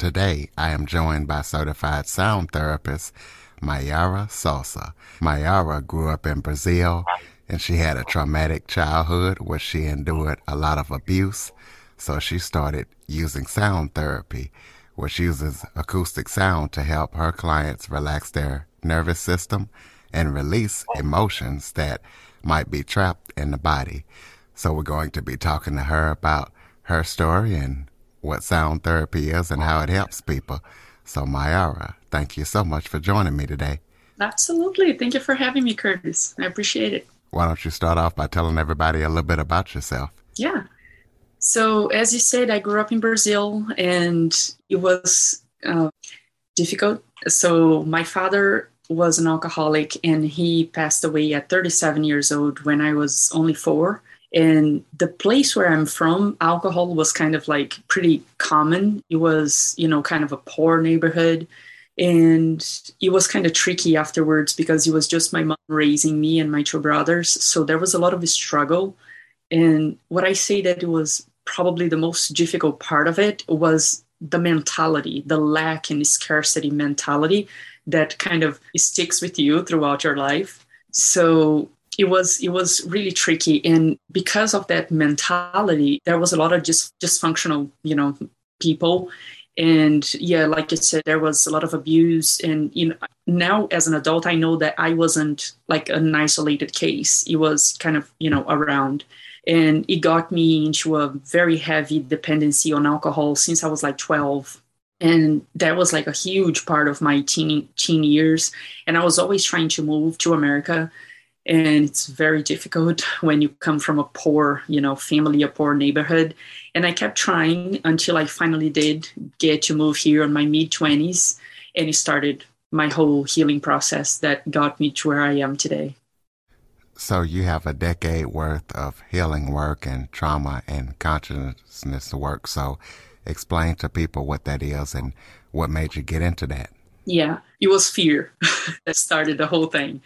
Today, I am joined by certified sound therapist Mayara Sosa. Mayara grew up in Brazil and she had a traumatic childhood where she endured a lot of abuse. So she started using sound therapy, which uses acoustic sound to help her clients relax their nervous system and release emotions that might be trapped in the body. So we're going to be talking to her about her story and what sound therapy is and how it helps people. So, Mayara, thank you so much for joining me today. Absolutely. Thank you for having me, Curtis. I appreciate it. Why don't you start off by telling everybody a little bit about yourself? Yeah. So, as you said, I grew up in Brazil and it was uh, difficult. So, my father was an alcoholic and he passed away at 37 years old when I was only four. And the place where I'm from, alcohol was kind of like pretty common. It was, you know, kind of a poor neighborhood. And it was kind of tricky afterwards because it was just my mom raising me and my two brothers. So there was a lot of struggle. And what I say that it was probably the most difficult part of it was the mentality, the lack and scarcity mentality that kind of sticks with you throughout your life. So it was it was really tricky. And because of that mentality there was a lot of just dysfunctional you know people. And yeah like i said there was a lot of abuse. And you know now as an adult i know that i wasn't like an isolated case. It was kind of you know around. And it got me into a very heavy dependency on alcohol since i was like 12 and that was like a huge part of my teen teen years. And i was always trying to move to america and it's very difficult when you come from a poor you know family a poor neighborhood. And i kept trying until i finally did get to move here in my mid 20s and it started my whole healing process that got me to where i am today. So you have a decade worth of healing work and trauma and consciousness work. So explain to people what that is and what made you get into that. Yeah it was fear that started the whole thing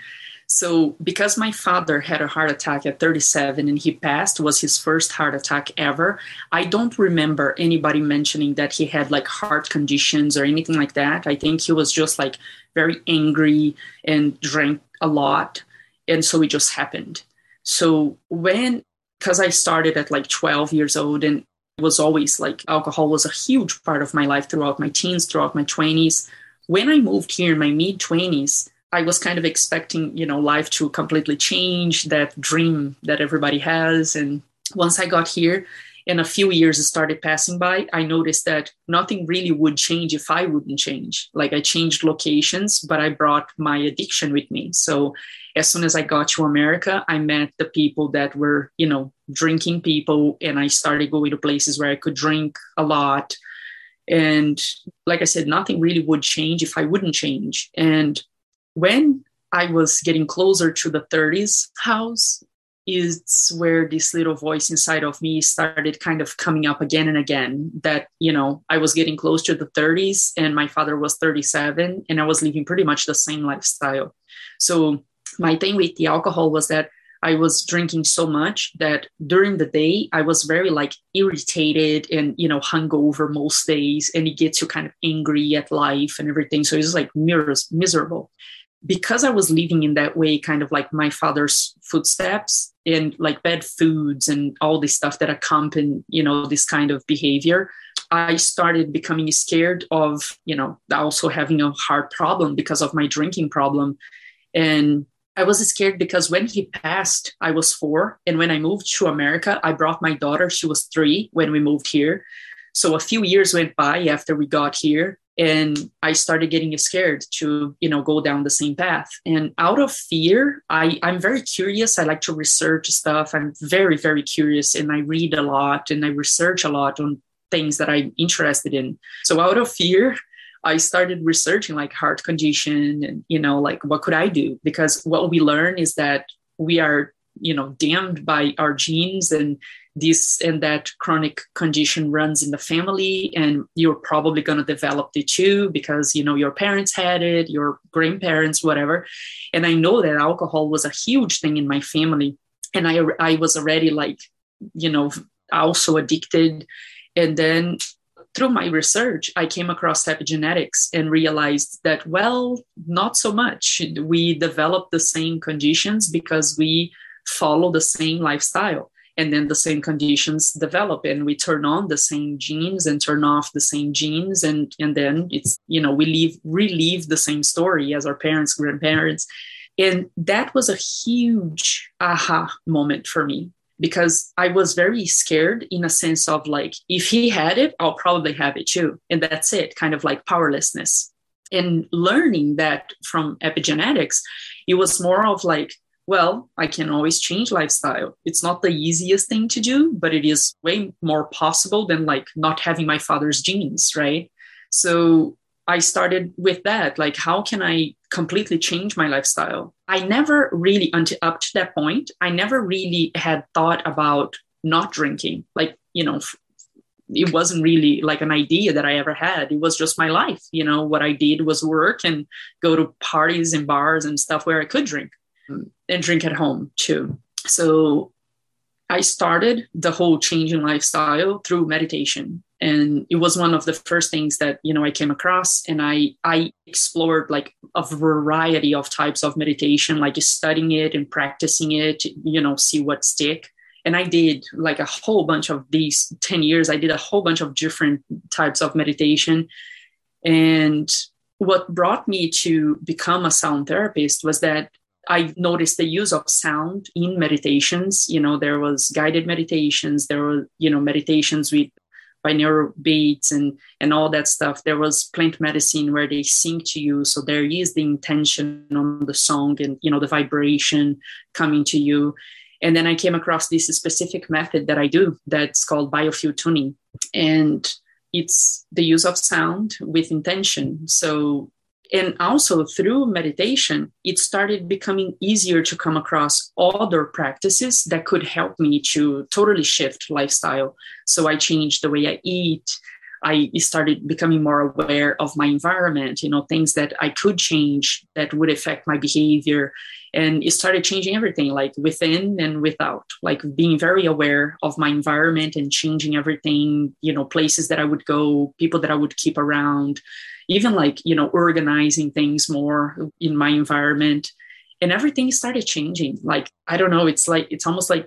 so, because my father had a heart attack at 37 and he passed, was his first heart attack ever. I don't remember anybody mentioning that he had like heart conditions or anything like that. I think he was just like very angry and drank a lot. And so it just happened. So, when, because I started at like 12 years old and it was always like alcohol was a huge part of my life throughout my teens, throughout my 20s. When I moved here in my mid 20s, I was kind of expecting, you know, life to completely change, that dream that everybody has. And once I got here and a few years started passing by, I noticed that nothing really would change if I wouldn't change. Like I changed locations, but I brought my addiction with me. So as soon as I got to America, I met the people that were, you know, drinking people, and I started going to places where I could drink a lot. And like I said, nothing really would change if I wouldn't change. And when I was getting closer to the 30s house, is where this little voice inside of me started kind of coming up again and again that you know i was getting close to the 30s and my father was 37 and i was living pretty much the same lifestyle. So my thing with the alcohol was that i was drinking so much that during the day i was very like irritated and you know hungover most days and it gets you kind of angry at life and everything. So it was like mirrors miserable because I was living in that way, kind of like my father's footsteps and like bad foods and all this stuff that accompany, you know, this kind of behavior, I started becoming scared of, you know, also having a heart problem because of my drinking problem. And I was scared because when he passed, I was four. And when I moved to America, I brought my daughter. She was three when we moved here. So a few years went by after we got here and i started getting scared to you know go down the same path. And out of fear i i'm very curious. I like to research stuff. I'm very very curious and i read a lot and i research a lot on things that i'm interested in. So out of fear I started researching like heart condition and, you know, like what could I do? Because what we learn is that we are, you know, damned by our genes and this and that chronic condition runs in the family and you're probably going to develop it too because you know your parents had it your grandparents whatever and i know that alcohol was a huge thing in my family and i i was already like you know also addicted and then through my research, I came across epigenetics and realized that, well, not so much. We develop the same conditions because we follow the same lifestyle. And then the same conditions develop, and we turn on the same genes and turn off the same genes. And, and then it's, you know, we leave, relive the same story as our parents, grandparents. And that was a huge aha moment for me because I was very scared in a sense of like, if he had it, I'll probably have it too. And that's it, kind of like powerlessness. And learning that from epigenetics, it was more of like, well, I can always change lifestyle. It's not the easiest thing to do, but it is way more possible than like not having my father's genes, right? So I started with that. Like, how can I completely change my lifestyle? I never really, until up to that point, I never really had thought about not drinking. Like, you know, it wasn't really like an idea that I ever had. It was just my life. You know, what I did was work and go to parties and bars and stuff where I could drink and drink at home too. So I started the whole changing lifestyle through meditation. And it was one of the first things that you know i came across. And i i explored like a variety of types of meditation like studying it and practicing it you know see what stick. And i did like a whole bunch of these 10 years i did a whole bunch of different types of meditation. And what brought me to become a sound therapist was that I noticed the use of sound in meditations. You know, there was guided meditations, there were, you know, meditations with binaural beats and and all that stuff. There was plant medicine where they sing to you. So there is the intention on the song and you know the vibration coming to you. And then i came across this specific method that i do that's called biofield tuning and it's the use of sound with intention. So and also through meditation it started becoming easier to come across other practices that could help me to totally shift lifestyle. So i changed the way i eat. I started becoming more aware of my environment you know things that i could change that would affect my behavior. And it started changing everything like within and without like being very aware of my environment and changing everything you know places that i would go people that i would keep around even like you know organizing things more in my environment. And everything started changing. Like i don't know it's like it's almost like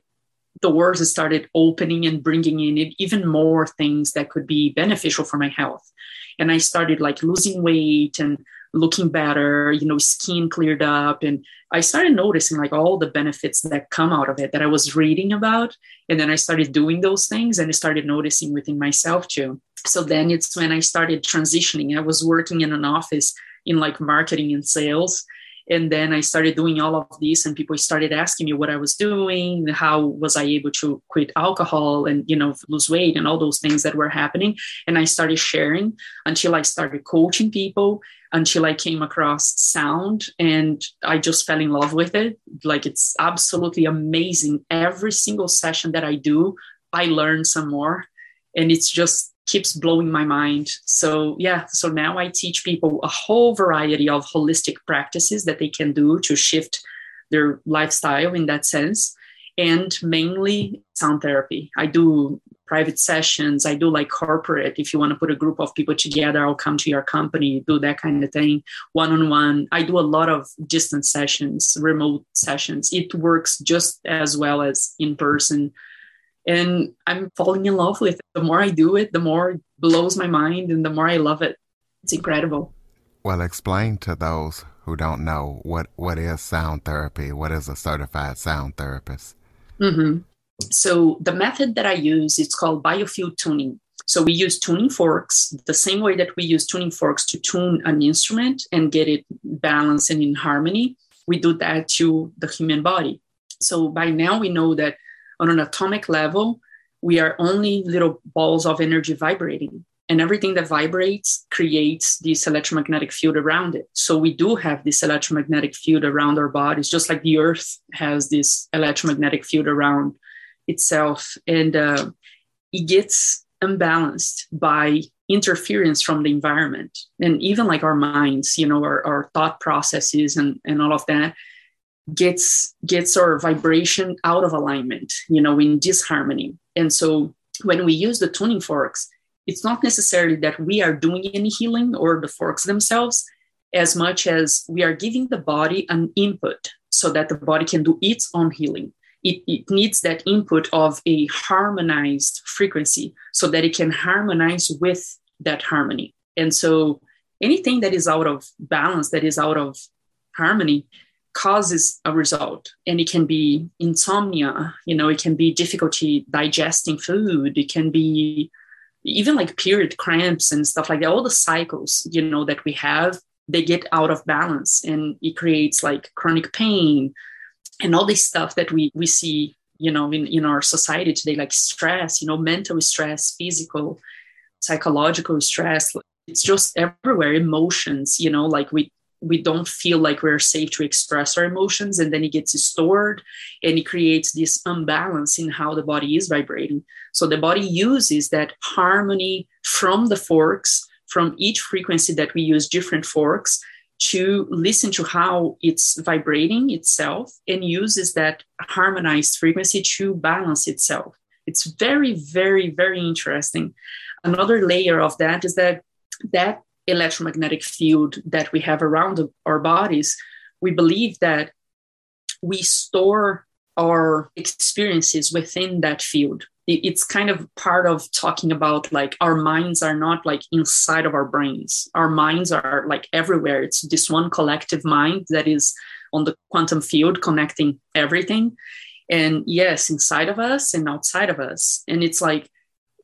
the world started opening and bringing in even more things that could be beneficial for my health. And i started like losing weight and looking better you know skin cleared up. And i started noticing like all the benefits that come out of it that i was reading about. And then i started doing those things and i started noticing within myself too. So then it's when i started transitioning. I was working in an office in like marketing and sales. And then i started doing all of this and people started asking me what i was doing how was i able to quit alcohol and you know lose weight and all those things that were happening. And i started sharing until i started coaching people until i came across sound and i just fell in love with it like it's absolutely amazing every single session that i do i learn some more and it's just keeps blowing my mind. So, yeah, so now I teach people a whole variety of holistic practices that they can do to shift their lifestyle in that sense, and mainly sound therapy. I do private sessions, I do like corporate. If you want to put a group of people together, I'll come to your company, do that kind of thing, one on one. I do a lot of distance sessions, remote sessions. It works just as well as in person and I'm falling in love with it. The more I do it, the more it blows my mind and the more I love it. It's incredible. Well, explain to those who don't know what, what is sound therapy? What is a certified sound therapist? Mm-hmm. So the method that I use, it's called biofield tuning. So we use tuning forks the same way that we use tuning forks to tune an instrument and get it balanced and in harmony. We do that to the human body. So by now we know that on an atomic level, we are only little balls of energy vibrating. and everything that vibrates creates this electromagnetic field around it. So we do have this electromagnetic field around our bodies, just like the Earth has this electromagnetic field around itself, and uh, it gets unbalanced by interference from the environment and even like our minds you know our, our thought processes and, and all of that gets gets our vibration out of alignment you know in disharmony. And so when we use the tuning forks it's not necessarily that we are doing any healing or the forks themselves as much as we are giving the body an input so that the body can do its own healing it, it needs that input of a harmonized frequency so that it can harmonize with that harmony. And so anything that is out of balance, that is out of harmony, causes a result. And it can be insomnia, you know, it can be difficulty digesting food, it can be even like period cramps and stuff like that. All the cycles, you know, that we have, they get out of balance and it creates like chronic pain, and all this stuff that we we see you know in, in our society today like stress you know mental stress physical psychological stress it's just everywhere emotions you know like we we don't feel like we're safe to express our emotions and then it gets stored and it creates this unbalance in how the body is vibrating. So the body uses that harmony from the forks from each frequency that we use different forks to listen to how it's vibrating itself and uses that harmonized frequency to balance itself. It's very, very, very interesting. Another layer of that is that that electromagnetic field that we have around our bodies, we believe that we store our experiences within that field it's kind of part of talking about like our minds are not like inside of our brains. Our minds are like everywhere. It's this one collective mind that is on the quantum field connecting everything. And yes inside of us and outside of us. And it's like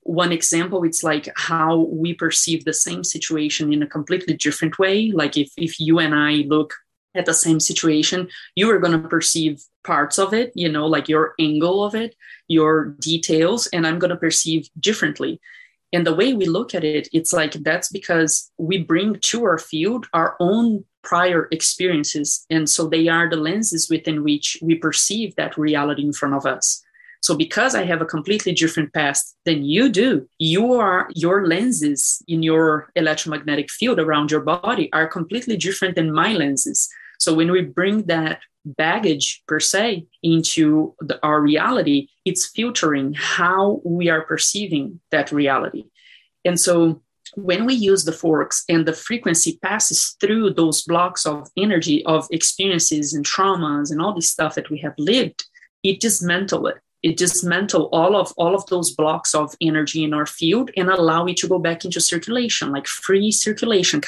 one example it's like how we perceive the same situation in a completely different way. Like if, if you and i look at the same situation you are going to perceive parts of it you know like your angle of it your details and i'm going to perceive differently. And the way we look at it it's like that's because we bring to our field our own prior experiences and so they are the lenses within which we perceive that reality in front of us. So because i have a completely different past than you do you are your lenses in your electromagnetic field around your body are completely different than my lenses so when we bring that baggage per se into the, our reality, it's filtering how we are perceiving that reality. And so when we use the forks and the frequency passes through those blocks of energy of experiences and traumas and all this stuff that we have lived, it dismantle it. It dismantle all of all of those blocks of energy in our field and allow it to go back into circulation, like free circulation.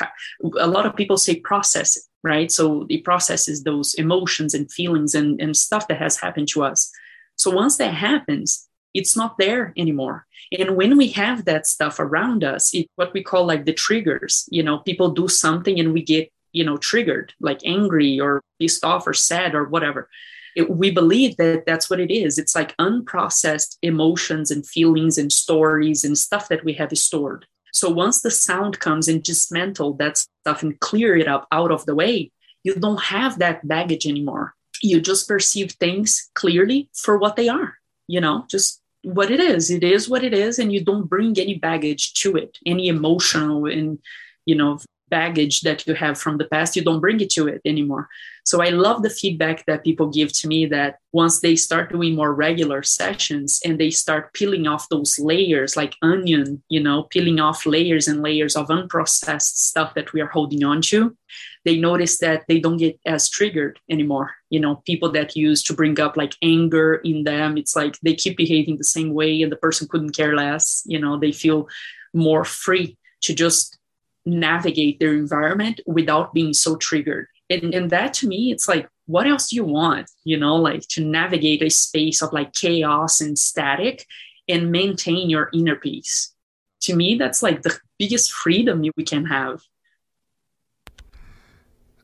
A lot of people say process it right? So it processes those emotions and feelings and, and stuff that has happened to us. So once that happens, it's not there anymore. And when we have that stuff around us, it what we call like the triggers, you know, people do something and we get, you know, triggered, like angry or pissed off or sad or whatever. It, we believe that that's what it is. It's like unprocessed emotions and feelings and stories and stuff that we have stored. So once the sound comes and dismantle that stuff and clear it up out of the way, you don't have that baggage anymore. You just perceive things clearly for what they are, you know, just what it is. It is what it is, and you don't bring any baggage to it, any emotional and you know baggage that you have from the past, you don't bring it to it anymore. So I love the feedback that people give to me that once they start doing more regular sessions and they start peeling off those layers like onion, you know, peeling off layers and layers of unprocessed stuff that we are holding on to, they notice that they don't get as triggered anymore. You know, people that used to bring up like anger in them, it's like they keep behaving the same way and the person couldn't care less. You know, they feel more free to just navigate their environment without being so triggered. And, and that to me, it's like, what else do you want? You know, like to navigate a space of like chaos and static and maintain your inner peace. To me, that's like the biggest freedom we can have.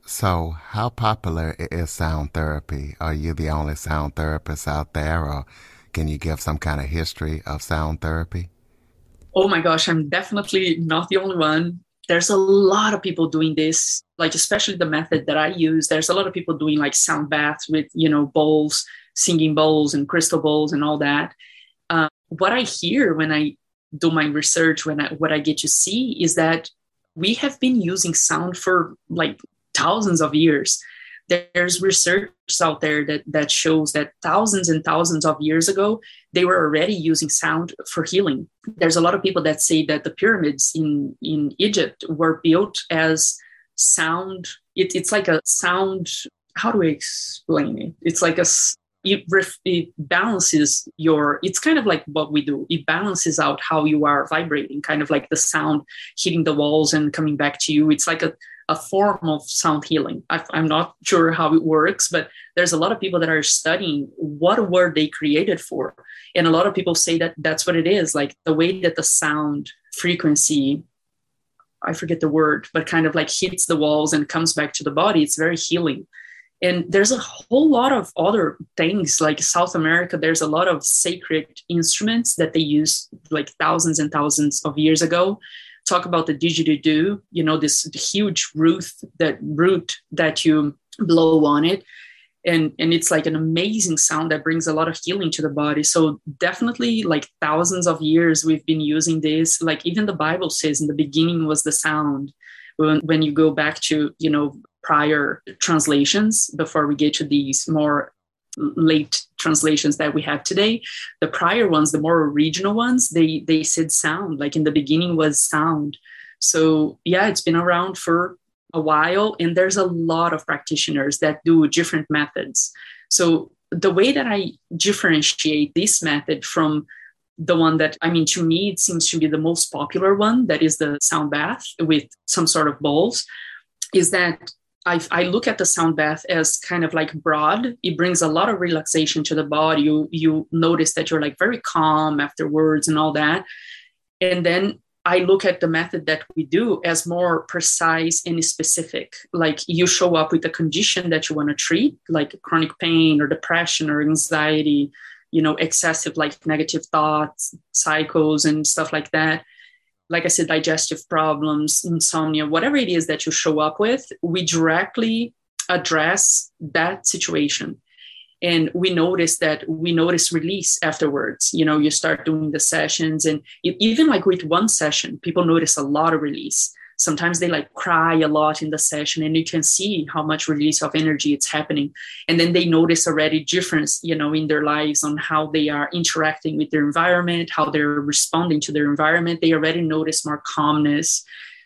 So, how popular is sound therapy? Are you the only sound therapist out there, or can you give some kind of history of sound therapy? Oh my gosh, I'm definitely not the only one. There's a lot of people doing this, like especially the method that I use. There's a lot of people doing like sound baths with, you know, bowls, singing bowls and crystal bowls and all that. Uh, what I hear when I do my research, when I what I get to see is that we have been using sound for like thousands of years there's research out there that that shows that thousands and thousands of years ago they were already using sound for healing. There's a lot of people that say that the pyramids in in egypt were built as sound. It, it's like a sound how do i explain it? It's like a it, it balances your it's kind of like what we do. It balances out how you are vibrating kind of like the sound hitting the walls and coming back to you. It's like a a form of sound healing. I, am not sure how it works, but there's a lot of people that are studying what were they created for, and a lot of people say that that's what it is. Like the way that the sound frequency, I forget the word, but kind of like hits the walls and comes back to the body. It's very healing. And there's a whole lot of other things like South America. There's a lot of sacred instruments that they use like thousands and thousands of years ago talk about the didgeridoo, you know, this huge root that root that you blow on it. And, and it's like an amazing sound that brings a lot of healing to the body. So definitely like thousands of years we've been using this. Like even the Bible says in the beginning was the sound. When, when you go back to, you know, prior translations before we get to these more late translations that we have today the prior ones the more original ones they they said sound like in the beginning was sound. So yeah it's been around for a while and there's a lot of practitioners that do different methods. So the way that i differentiate this method from the one that i mean to me it seems to be the most popular one that is the sound bath with some sort of bowls is that I, I, look at the sound bath as kind of like broad. It brings a lot of relaxation to the body. You you notice that you're like very calm afterwards and all that. And then I look at the method that we do as more precise and specific. Like you show up with a condition that you want to treat, like chronic pain or depression or anxiety, you know, excessive like negative thoughts, cycles and stuff like that like I said, digestive problems, insomnia, whatever it is that you show up with, we directly address that situation. And we notice that we notice release afterwards. You know, you start doing the sessions, and even like with one session, people notice a lot of release sometimes they like cry a lot in the session and you can see how much release of energy it's happening. And then they notice already difference you know in their lives on how they are interacting with their environment how they're responding to their environment. They already notice more calmness.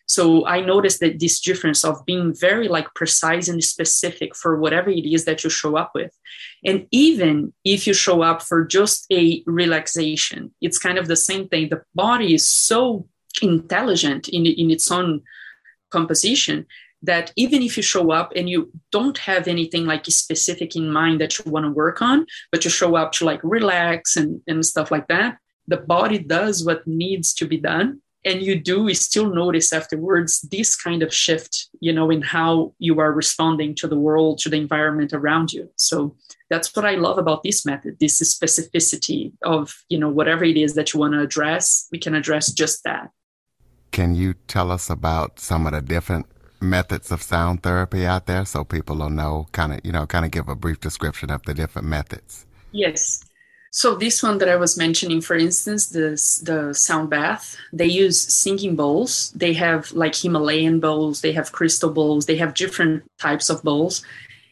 So i noticed that this difference of being very like precise and specific for whatever it is that you show up with. And even if you show up for just a relaxation it's kind of the same thing. The body is so intelligent in, in its own composition that even if you show up and you don't have anything like specific in mind that you want to work on, but you show up to like relax and, and stuff like that, the body does what needs to be done. And you do still notice afterwards this kind of shift, you know, in how you are responding to the world, to the environment around you. So that's what I love about this method, this specificity of, you know, whatever it is that you want to address, we can address just that. Can you tell us about some of the different methods of sound therapy out there so people will know kind of, you know, kind of give a brief description of the different methods? Yes. So this one that I was mentioning, for instance, the the sound bath, they use singing bowls. They have like Himalayan bowls, they have crystal bowls, they have different types of bowls,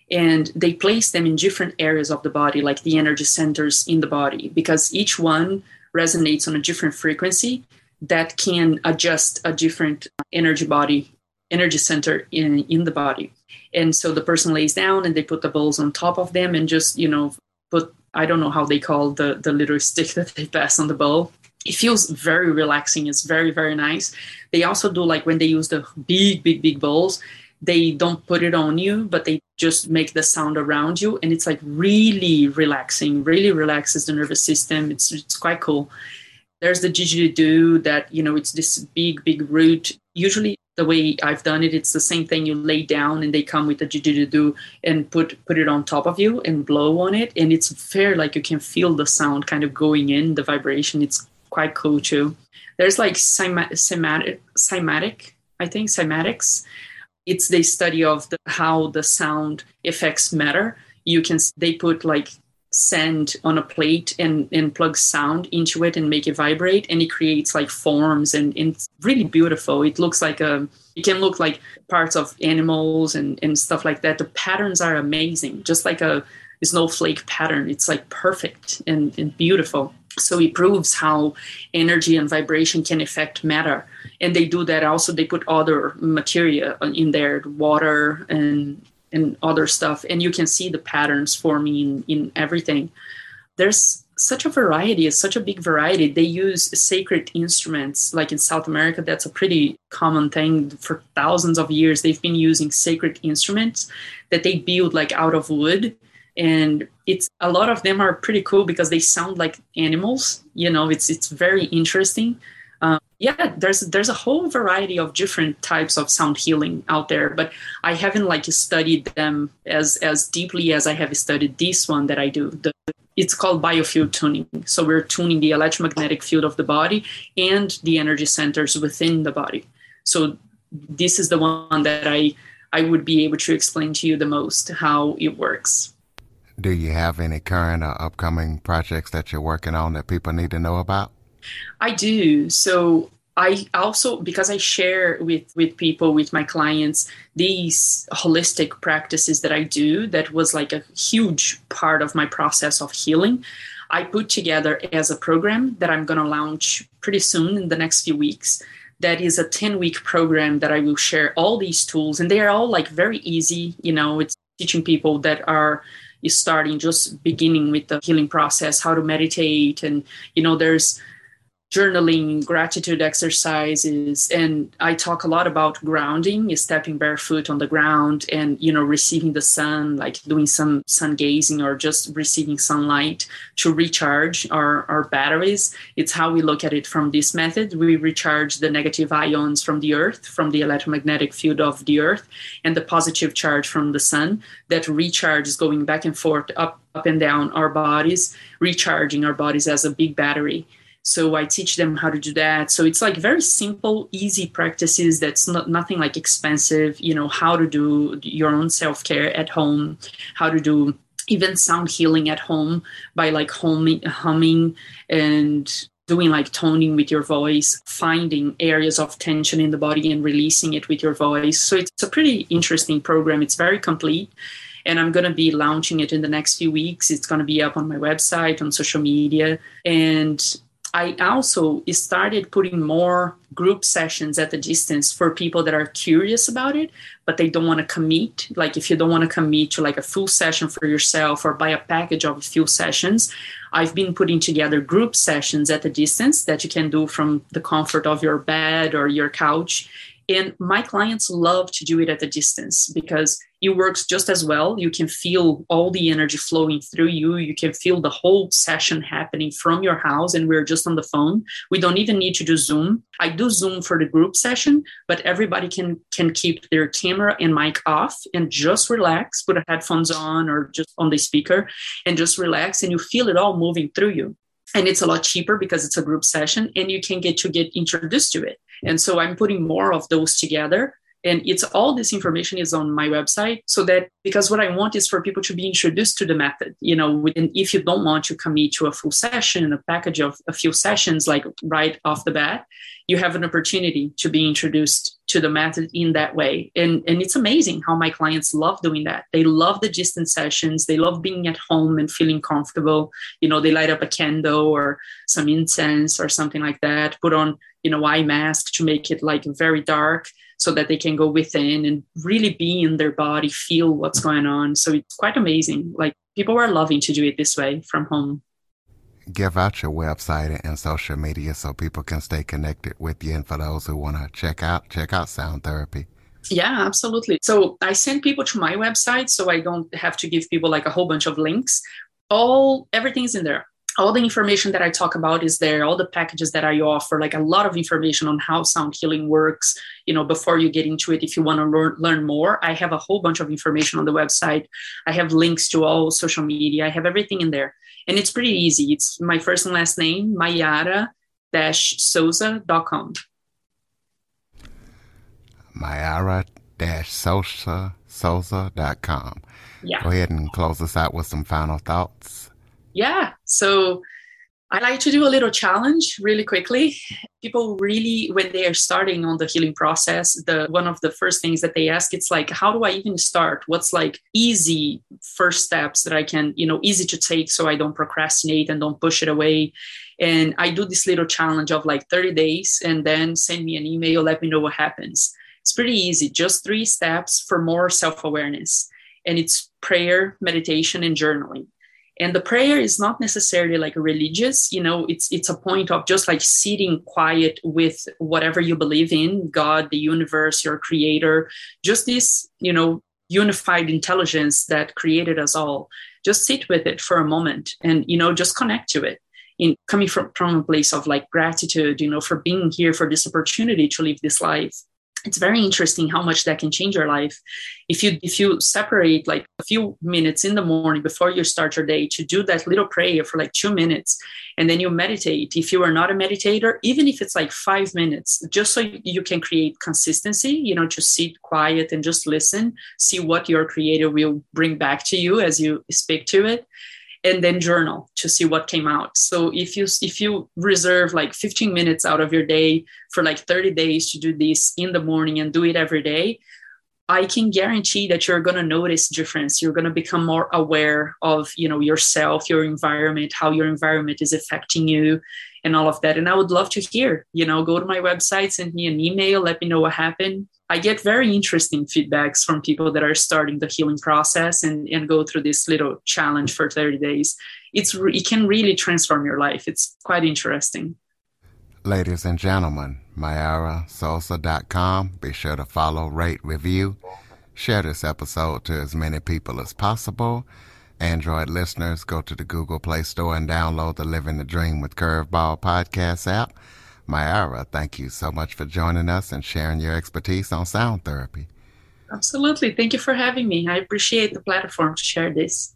and they place them in different areas of the body, like the energy centers in the body, because each one resonates on a different frequency that can adjust a different uh, energy body energy center in in the body. And so the person lays down and they put the bowls on top of them and just you know put i don't know how they call the the little stick that they pass on the bowl it feels very relaxing. It's very very nice. They also do like when they use the big big big bowls they don't put it on you but they just make the sound around you. And it's like really relaxing really relaxes the nervous system. It's it's quite cool there's the didgeridoo that, you know, it's this big, big root. Usually the way I've done it, it's the same thing. You lay down and they come with the didgeridoo and put put it on top of you and blow on it. And it's fair, like you can feel the sound kind of going in, the vibration. It's quite cool too. There's like cymatic, cymatic, I think cymatics. It's the study of the, how the sound affects matter. You can they put like sand on a plate and, and plug sound into it and make it vibrate and it creates like forms and, and it's really beautiful. It looks like a it can look like parts of animals and, and stuff like that. The patterns are amazing just like a snowflake pattern. It's like perfect and, and beautiful. So it proves how energy and vibration can affect matter. And they do that also they put other material in there water and and other stuff and you can see the patterns forming in, in everything. There's such a variety it's such a big variety. They use sacred instruments like in south america that's a pretty common thing. For thousands of years they've been using sacred instruments that they build like out of wood. And it's a lot of them are pretty cool because they sound like animals you know it's it's very interesting. Um, yeah there's there's a whole variety of different types of sound healing out there but i haven't like studied them as as deeply as i have studied this one that i do. The, it's called biofield tuning. So we're tuning the electromagnetic field of the body and the energy centers within the body. So this is the one that i i would be able to explain to you the most how it works. Do you have any current or upcoming projects that you're working on that people need to know about? I do. So I also because I share with with people with my clients these holistic practices that I do that was like a huge part of my process of healing. I put together as a program that I'm going to launch pretty soon in the next few weeks. That is a 10 week program that I will share all these tools and they are all like very easy, you know, it's teaching people that are starting just beginning with the healing process how to meditate and you know there's journaling, gratitude exercises, and I talk a lot about grounding, stepping barefoot on the ground, and you know receiving the sun, like doing some sun gazing or just receiving sunlight to recharge our, our batteries. It's how we look at it from this method. We recharge the negative ions from the earth, from the electromagnetic field of the earth, and the positive charge from the sun. That recharge is going back and forth, up up and down our bodies, recharging our bodies as a big battery so i teach them how to do that so it's like very simple easy practices that's not nothing like expensive you know how to do your own self-care at home how to do even sound healing at home by like humming, humming and doing like toning with your voice, finding areas of tension in the body and releasing it with your voice. So it's a pretty interesting program. It's very complete. And I'm going to be launching it in the next few weeks. It's going to be up on my website, on social media. And I also started putting more group sessions at the distance for people that are curious about it, but they don't want to commit. Like if you don't want to commit to like a full session for yourself or buy a package of a few sessions, I've been putting together group sessions at the distance that you can do from the comfort of your bed or your couch. And my clients love to do it at a distance because it works just as well. You can feel all the energy flowing through you. You can feel the whole session happening from your house, and we're just on the phone. We don't even need to do Zoom. I do Zoom for the group session, but everybody can can keep their camera and mic off and just relax, put headphones on or just on the speaker and just relax, and you feel it all moving through you. And it's a lot cheaper because it's a group session, and you can get to get introduced to it. And so I'm putting more of those together and it's all this information is on my website so that because what i want is for people to be introduced to the method you know and if you don't want to commit to a full session a package of a few sessions like right off the bat you have an opportunity to be introduced to the method in that way. And and it's amazing how my clients love doing that. They love the distance sessions. They love being at home and feeling comfortable. You know they light up a candle or some incense or something like that put on you know eye mask to make it like very dark so that they can go within and really be in their body, feel what's going on. So it's quite amazing. Like people are loving to do it this way from home. Give out your website and social media so people can stay connected with you and for those who want to check out check out sound therapy. Yeah, absolutely. So I send people to my website so I don't have to give people like a whole bunch of links. All everything's in there all the information that I talk about is there, all the packages that I offer, like a lot of information on how sound healing works, you know, before you get into it. If you want to learn, learn more, I have a whole bunch of information on the website. I have links to all social media. I have everything in there. And it's pretty easy. It's my first and last name, Mayara Sosa.com. Mayara Sosa Sosa.com. Yeah. Go ahead and close us out with some final thoughts. Yeah. So I like to do a little challenge really quickly. People really, when they are starting on the healing process, the one of the first things that they ask, it's like, how do I even start? What's like easy first steps that I can, you know, easy to take so I don't procrastinate and don't push it away. And I do this little challenge of like 30 days and then send me an email, let me know what happens. It's pretty easy, just three steps for more self awareness. And it's prayer, meditation, and journaling and the prayer is not necessarily like religious you know it's it's a point of just like sitting quiet with whatever you believe in god the universe your creator just this you know unified intelligence that created us all. Just sit with it for a moment and you know just connect to it. In coming from, from a place of like gratitude you know for being here for this opportunity to live this life it's very interesting how much that can change your life. If you if you separate like a few minutes in the morning before you start your day to do that little prayer for like two minutes and then you meditate. If you are not a meditator even if it's like five minutes just so you can create consistency you know to sit quiet and just listen see what your creator will bring back to you as you speak to it and then journal to see what came out. So if you if you reserve like 15 minutes out of your day for like 30 days to do this in the morning and do it every day i can guarantee that you're going to notice difference. You're going to become more aware of you know yourself your environment how your environment is affecting you and all of that. And i would love to hear you know go to my website send me an email let me know what happened I get very interesting feedbacks from people that are starting the healing process and, and go through this little challenge for 30 days. It's it can really transform your life. It's quite interesting. Ladies and gentlemen, MayaraSosa.com. Be sure to follow, rate, review, share this episode to as many people as possible. Android listeners, go to the Google Play Store and download the Living the Dream with Curveball podcast app. Mayara, thank you so much for joining us and sharing your expertise on sound therapy. Absolutely. Thank you for having me. I appreciate the platform to share this.